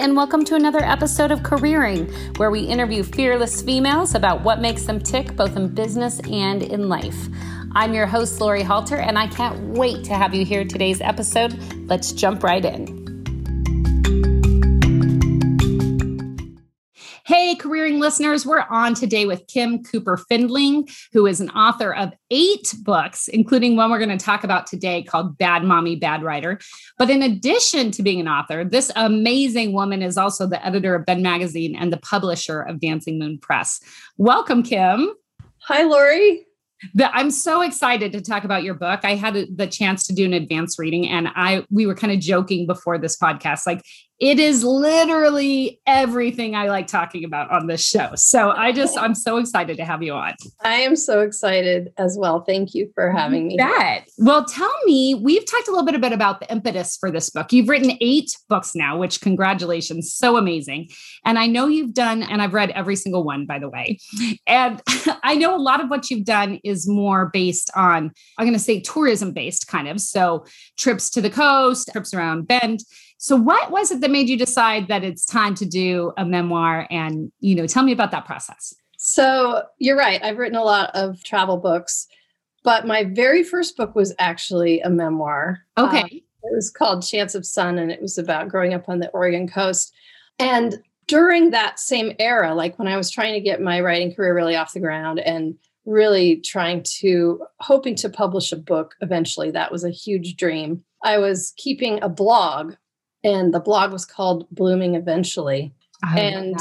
and welcome to another episode of Careering, where we interview fearless females about what makes them tick both in business and in life. I'm your host, Lori Halter, and I can't wait to have you hear today's episode. Let's jump right in. Hey, careering listeners, we're on today with Kim Cooper Findling, who is an author of eight books, including one we're going to talk about today called Bad Mommy, Bad Writer. But in addition to being an author, this amazing woman is also the editor of Bend Magazine and the publisher of Dancing Moon Press. Welcome, Kim. Hi, Lori. I'm so excited to talk about your book. I had the chance to do an advanced reading and I we were kind of joking before this podcast like it is literally everything I like talking about on this show. So I just, I'm so excited to have you on. I am so excited as well. Thank you for having me. Bet. Well, tell me, we've talked a little bit, a bit about the impetus for this book. You've written eight books now, which congratulations, so amazing. And I know you've done, and I've read every single one, by the way. And I know a lot of what you've done is more based on, I'm going to say tourism based kind of. So trips to the coast, trips around Bend so what was it that made you decide that it's time to do a memoir and, you know, tell me about that process. So, you're right. I've written a lot of travel books, but my very first book was actually a memoir. Okay. Um, it was called Chance of Sun and it was about growing up on the Oregon coast. And during that same era, like when I was trying to get my writing career really off the ground and really trying to hoping to publish a book eventually, that was a huge dream. I was keeping a blog and the blog was called Blooming Eventually. I and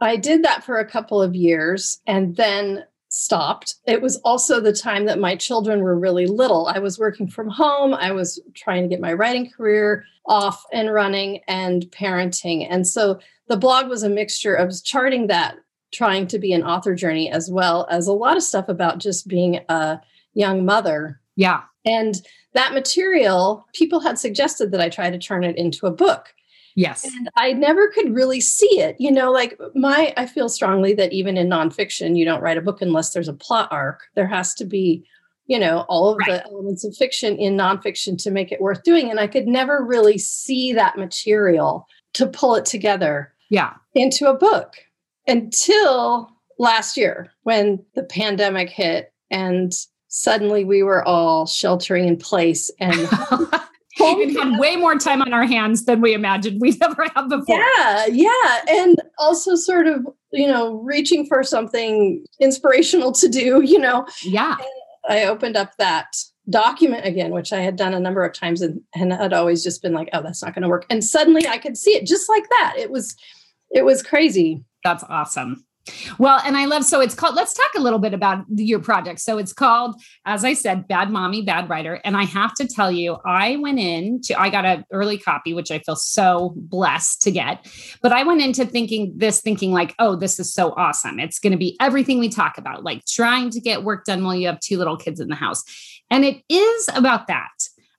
I did that for a couple of years and then stopped. It was also the time that my children were really little. I was working from home, I was trying to get my writing career off and running and parenting. And so the blog was a mixture of charting that trying to be an author journey as well as a lot of stuff about just being a young mother. Yeah. And that material, people had suggested that I try to turn it into a book. Yes. And I never could really see it. You know, like my, I feel strongly that even in nonfiction, you don't write a book unless there's a plot arc. There has to be, you know, all of right. the elements of fiction in nonfiction to make it worth doing. And I could never really see that material to pull it together yeah. into a book until last year when the pandemic hit and suddenly we were all sheltering in place and we had way more time on our hands than we imagined we'd ever have before. Yeah, yeah. And also sort of, you know, reaching for something inspirational to do, you know. Yeah. And I opened up that document again, which I had done a number of times and, and had always just been like, oh, that's not going to work. And suddenly I could see it just like that. It was, it was crazy. That's awesome. Well, and I love so it's called. Let's talk a little bit about your project. So it's called, as I said, Bad Mommy, Bad Writer. And I have to tell you, I went in to I got an early copy, which I feel so blessed to get. But I went into thinking this, thinking like, oh, this is so awesome. It's going to be everything we talk about, like trying to get work done while you have two little kids in the house. And it is about that.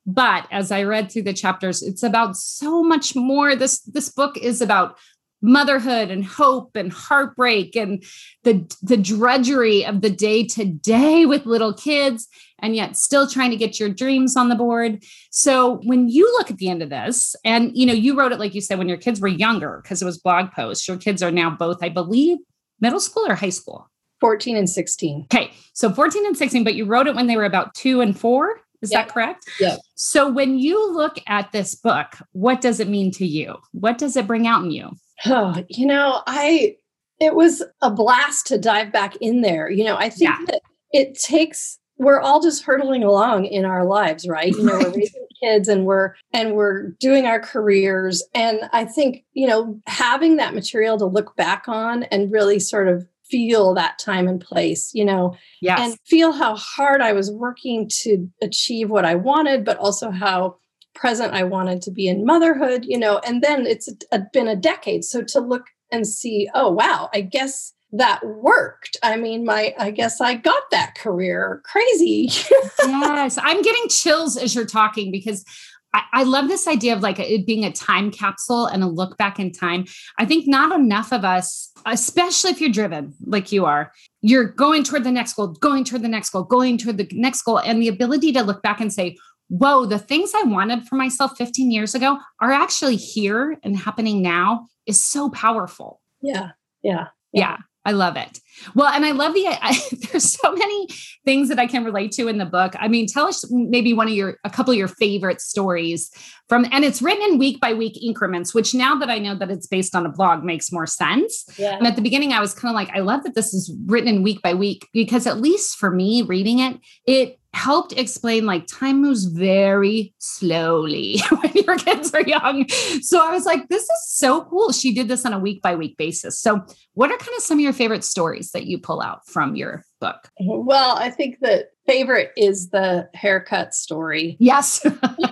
But as I read through the chapters, it's about so much more. This this book is about motherhood and hope and heartbreak and the the drudgery of the day to day with little kids and yet still trying to get your dreams on the board so when you look at the end of this and you know you wrote it like you said when your kids were younger because it was blog posts your kids are now both i believe middle school or high school 14 and 16 okay so 14 and 16 but you wrote it when they were about 2 and 4 is that correct? Yeah. So when you look at this book, what does it mean to you? What does it bring out in you? Oh, you know, I it was a blast to dive back in there. You know, I think yeah. that it takes we're all just hurtling along in our lives, right? You know, right. we're raising kids and we're and we're doing our careers and I think, you know, having that material to look back on and really sort of feel that time and place, you know, yes. and feel how hard I was working to achieve what I wanted, but also how present I wanted to be in motherhood, you know, and then it's a, been a decade. So to look and see, oh, wow, I guess that worked. I mean, my, I guess I got that career. Crazy. yes. I'm getting chills as you're talking because I, I love this idea of like it being a time capsule and a look back in time. I think not enough of us, especially if you're driven like you are, you're going toward the next goal, going toward the next goal, going toward the next goal, and the ability to look back and say, whoa, the things I wanted for myself 15 years ago are actually here and happening now is so powerful. Yeah. Yeah. Yeah. I love it. Well, and I love the, I, there's so many things that I can relate to in the book. I mean, tell us maybe one of your, a couple of your favorite stories from, and it's written in week by week increments, which now that I know that it's based on a blog makes more sense. Yeah. And at the beginning, I was kind of like, I love that this is written in week by week because at least for me reading it, it helped explain like time moves very slowly when your kids are young. So I was like, this is so cool. She did this on a week by week basis. So, what are kind of some of your favorite stories that you pull out from your book? Well, I think the favorite is the haircut story. Yes.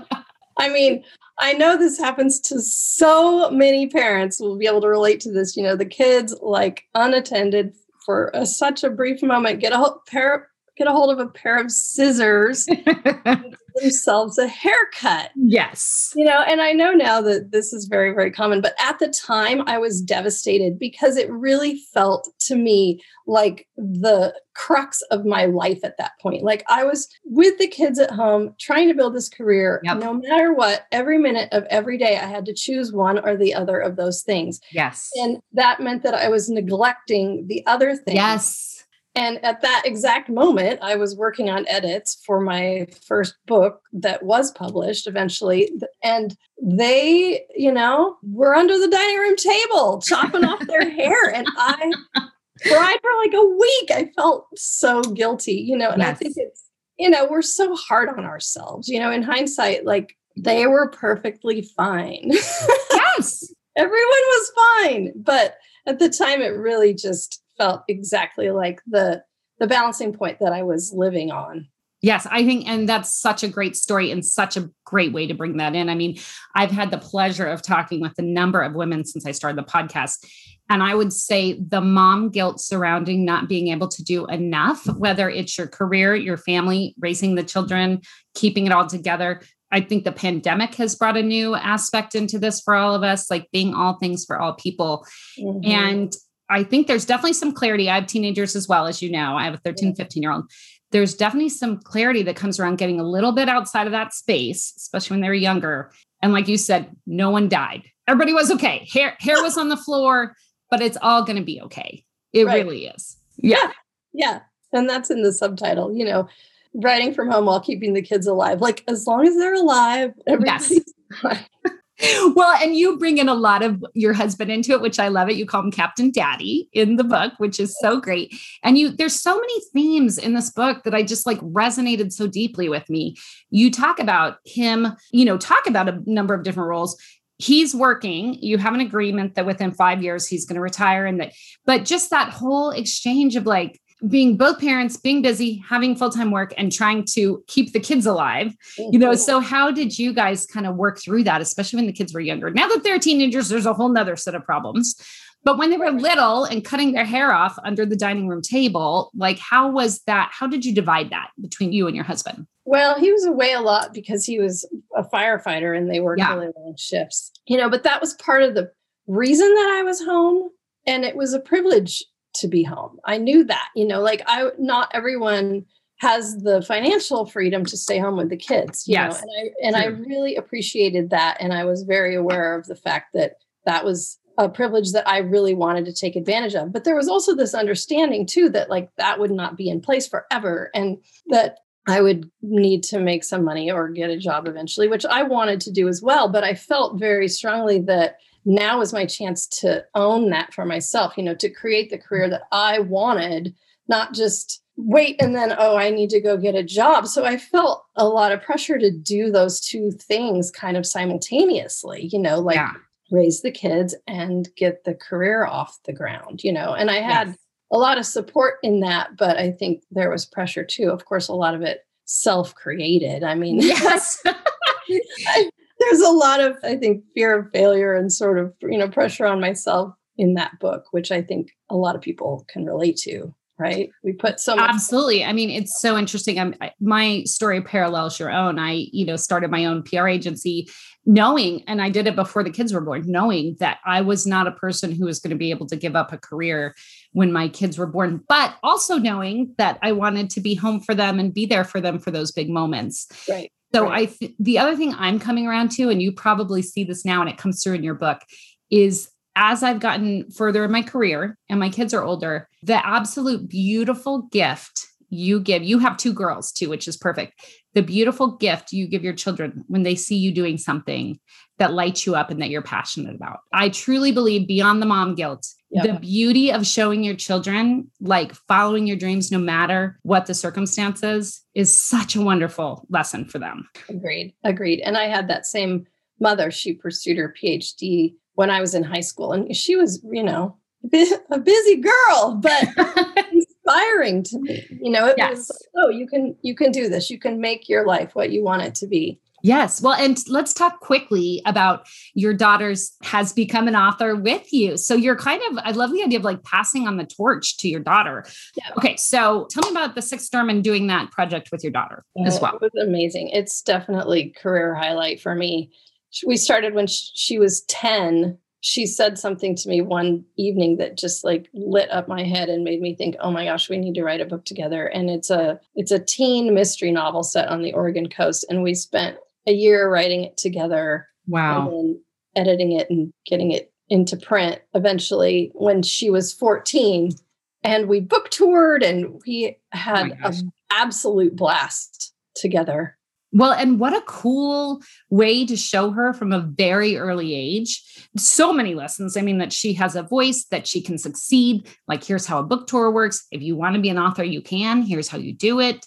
I mean, I know this happens to so many parents will be able to relate to this. You know, the kids like unattended for a, such a brief moment get a whole pair get a hold of a pair of scissors themselves a haircut. Yes. You know, and I know now that this is very, very common, but at the time I was devastated because it really felt to me like the crux of my life at that point. Like I was with the kids at home trying to build this career. Yep. No matter what, every minute of every day, I had to choose one or the other of those things. Yes. And that meant that I was neglecting the other things. Yes and at that exact moment, I was working on edits for my first book that was published eventually. And they, you know, were under the dining room table chopping off their hair. And I cried for like a week. I felt so guilty, you know, and yes. I think it's, you know, we're so hard on ourselves, you know, in hindsight, like they were perfectly fine. Yes. Everyone was fine. But at the time, it really just, felt exactly like the the balancing point that I was living on. Yes, I think, and that's such a great story and such a great way to bring that in. I mean, I've had the pleasure of talking with a number of women since I started the podcast. And I would say the mom guilt surrounding not being able to do enough, whether it's your career, your family, raising the children, keeping it all together. I think the pandemic has brought a new aspect into this for all of us, like being all things for all people. Mm-hmm. And I think there's definitely some clarity. I have teenagers as well, as you know. I have a 13, 15 year old. There's definitely some clarity that comes around getting a little bit outside of that space, especially when they were younger. And like you said, no one died. Everybody was okay. Hair hair was on the floor, but it's all going to be okay. It right. really is. Yeah. Yeah. And that's in the subtitle, you know, writing from home while keeping the kids alive. Like as long as they're alive, everybody's yes. fine. Well, and you bring in a lot of your husband into it, which I love it. You call him Captain Daddy in the book, which is so great. And you there's so many themes in this book that I just like resonated so deeply with me. You talk about him, you know, talk about a number of different roles he's working you have an agreement that within five years he's going to retire and that but just that whole exchange of like being both parents, being busy, having full time work, and trying to keep the kids alive. Mm-hmm. You know, so how did you guys kind of work through that, especially when the kids were younger? Now that they're teenagers, there's a whole nother set of problems. But when they were little and cutting their hair off under the dining room table, like how was that? How did you divide that between you and your husband? Well, he was away a lot because he was a firefighter and they worked yeah. really long shifts. You know, but that was part of the reason that I was home. And it was a privilege to be home. I knew that, you know, like I not everyone has the financial freedom to stay home with the kids. You yes. Know? And I and I really appreciated that. And I was very aware of the fact that that was a privilege that I really wanted to take advantage of. But there was also this understanding too that like that would not be in place forever and that I would need to make some money or get a job eventually, which I wanted to do as well. But I felt very strongly that now is my chance to own that for myself, you know, to create the career that I wanted, not just wait and then, oh, I need to go get a job. So I felt a lot of pressure to do those two things kind of simultaneously, you know, like yeah. raise the kids and get the career off the ground, you know, and I had. Yes. A lot of support in that, but I think there was pressure too. Of course, a lot of it self created. I mean, yes. I, there's a lot of i think fear of failure and sort of you know pressure on myself in that book which i think a lot of people can relate to right? We put so much absolutely. I mean it's so interesting. I'm, my story parallels your own. I you know started my own pr agency knowing and i did it before the kids were born knowing that i was not a person who was going to be able to give up a career when my kids were born but also knowing that i wanted to be home for them and be there for them for those big moments. Right So right. I th- the other thing I'm coming around to, and you probably see this now, and it comes through in your book, is as I've gotten further in my career and my kids are older, the absolute beautiful gift you give, you have two girls too, which is perfect. The beautiful gift you give your children when they see you doing something that lights you up and that you're passionate about. I truly believe beyond the mom guilt, yep. the beauty of showing your children, like following your dreams no matter what the circumstances, is such a wonderful lesson for them. Agreed. Agreed. And I had that same mother. She pursued her PhD when I was in high school, and she was, you know, a busy girl, but inspiring to me. You know, it yes. was oh, you can you can do this. You can make your life what you want it to be. Yes. Well, and let's talk quickly about your daughter's has become an author with you. So you're kind of, I love the idea of like passing on the torch to your daughter. Yeah. Okay. So tell me about the sixth storm and doing that project with your daughter uh, as well. It was amazing. It's definitely career highlight for me. We started when she was 10 she said something to me one evening that just like lit up my head and made me think oh my gosh we need to write a book together. And it's a it's a teen mystery novel set on the oregon coast and we spent a year writing it together wow. and editing it and getting it into print eventually when she was 14 and we book toured and we oh had oh an absolute blast together well, and what a cool way to show her from a very early age. So many lessons. I mean, that she has a voice, that she can succeed. Like, here's how a book tour works. If you want to be an author, you can. Here's how you do it.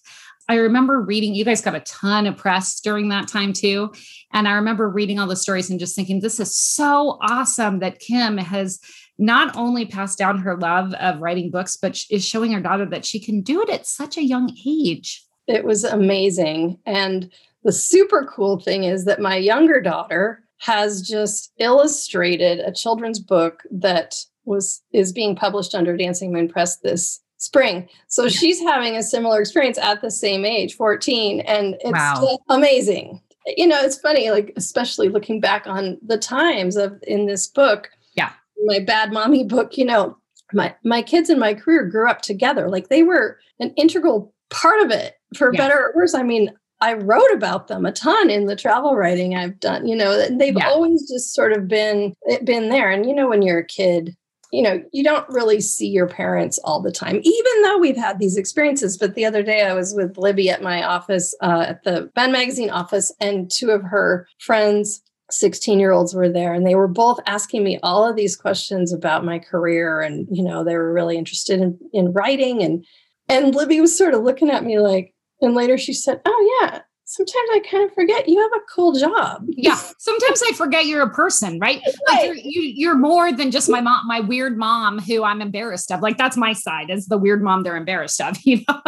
I remember reading, you guys got a ton of press during that time too. And I remember reading all the stories and just thinking, this is so awesome that Kim has not only passed down her love of writing books, but is showing her daughter that she can do it at such a young age. It was amazing. And the super cool thing is that my younger daughter has just illustrated a children's book that was is being published under Dancing Moon Press this spring. So she's having a similar experience at the same age, 14, and it's wow. amazing. You know, it's funny like especially looking back on the times of in this book. Yeah. My bad mommy book, you know, my my kids and my career grew up together. Like they were an integral part of it for yeah. better or worse. I mean, I wrote about them a ton in the travel writing I've done. You know, they've yeah. always just sort of been been there. And you know, when you're a kid, you know, you don't really see your parents all the time, even though we've had these experiences. But the other day, I was with Libby at my office, uh, at the Bend Magazine office, and two of her friends 16 year olds were there and they were both asking me all of these questions about my career and you know they were really interested in in writing and and Libby was sort of looking at me like, and later she said, Oh, yeah, sometimes I kind of forget you have a cool job. Yeah. Sometimes I forget you're a person, right? right. Like you're, you, you are more than just my mom, my weird mom who I'm embarrassed of. Like that's my side is the weird mom they're embarrassed of, you know?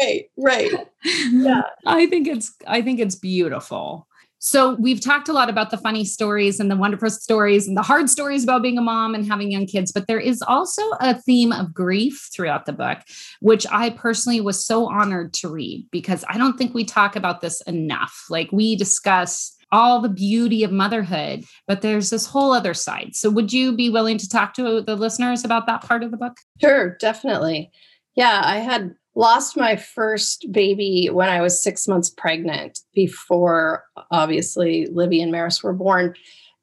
right, right. Yeah. I think it's, I think it's beautiful. So we've talked a lot about the funny stories and the wonderful stories and the hard stories about being a mom and having young kids, but there is also a theme of grief throughout the book, which I personally was so honored to read because I don't think we talk about this enough. Like we discuss all the beauty of motherhood, but there's this whole other side. So would you be willing to talk to the listeners about that part of the book? Sure, definitely. Yeah, I had lost my first baby when I was six months pregnant before obviously Libby and Maris were born.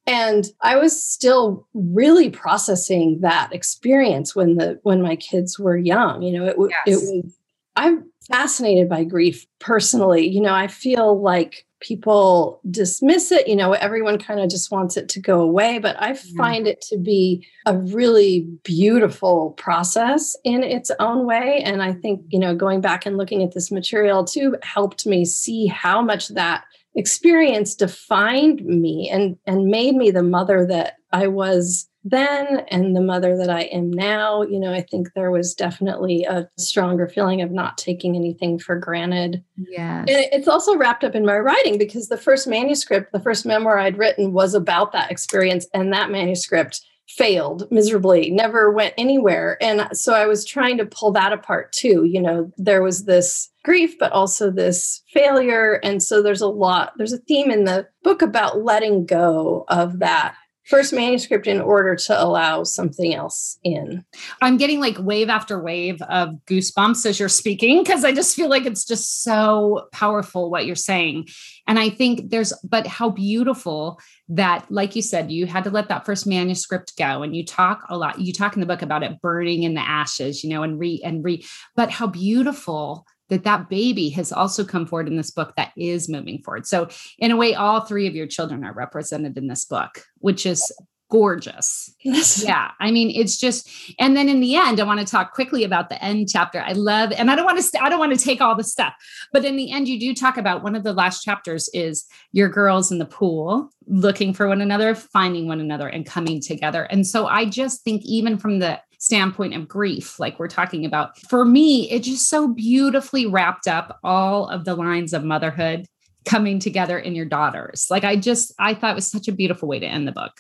And I was still really processing that experience when the when my kids were young. You know, it, yes. it was I'm fascinated by grief personally. You know, I feel like people dismiss it. You know, everyone kind of just wants it to go away, but I find it to be a really beautiful process in its own way. And I think, you know, going back and looking at this material too helped me see how much that experience defined me and and made me the mother that I was then and the mother that I am now, you know, I think there was definitely a stronger feeling of not taking anything for granted. Yeah. It's also wrapped up in my writing because the first manuscript, the first memoir I'd written was about that experience, and that manuscript failed miserably, never went anywhere. And so I was trying to pull that apart too. You know, there was this grief, but also this failure. And so there's a lot, there's a theme in the book about letting go of that first manuscript in order to allow something else in. I'm getting like wave after wave of goosebumps as you're speaking because I just feel like it's just so powerful what you're saying. And I think there's, but how beautiful that, like you said, you had to let that first manuscript go. And you talk a lot, you talk in the book about it burning in the ashes, you know, and re and re, but how beautiful that that baby has also come forward in this book that is moving forward. So, in a way, all three of your children are represented in this book, which is gorgeous. Yes. Yeah. I mean, it's just, and then in the end, I want to talk quickly about the end chapter. I love, and I don't want to, I don't want to take all the stuff, but in the end, you do talk about one of the last chapters is your girls in the pool looking for one another, finding one another, and coming together. And so I just think, even from the standpoint of grief, like we're talking about, for me, it just so beautifully wrapped up all of the lines of motherhood coming together in your daughters. Like I just, I thought it was such a beautiful way to end the book.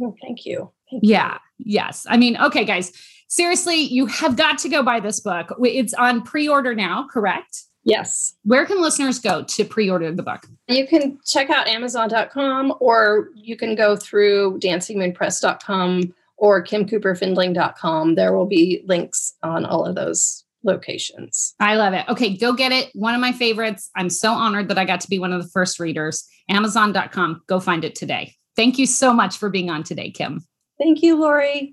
Oh, thank you. Thank yeah. You. Yes. I mean, okay, guys, seriously, you have got to go buy this book. It's on pre order now, correct? Yes. Where can listeners go to pre order the book? You can check out Amazon.com or you can go through dancingmoonpress.com or kimcooperfindling.com. There will be links on all of those locations. I love it. Okay, go get it. One of my favorites. I'm so honored that I got to be one of the first readers. Amazon.com. Go find it today. Thank you so much for being on today, Kim. Thank you, Lori.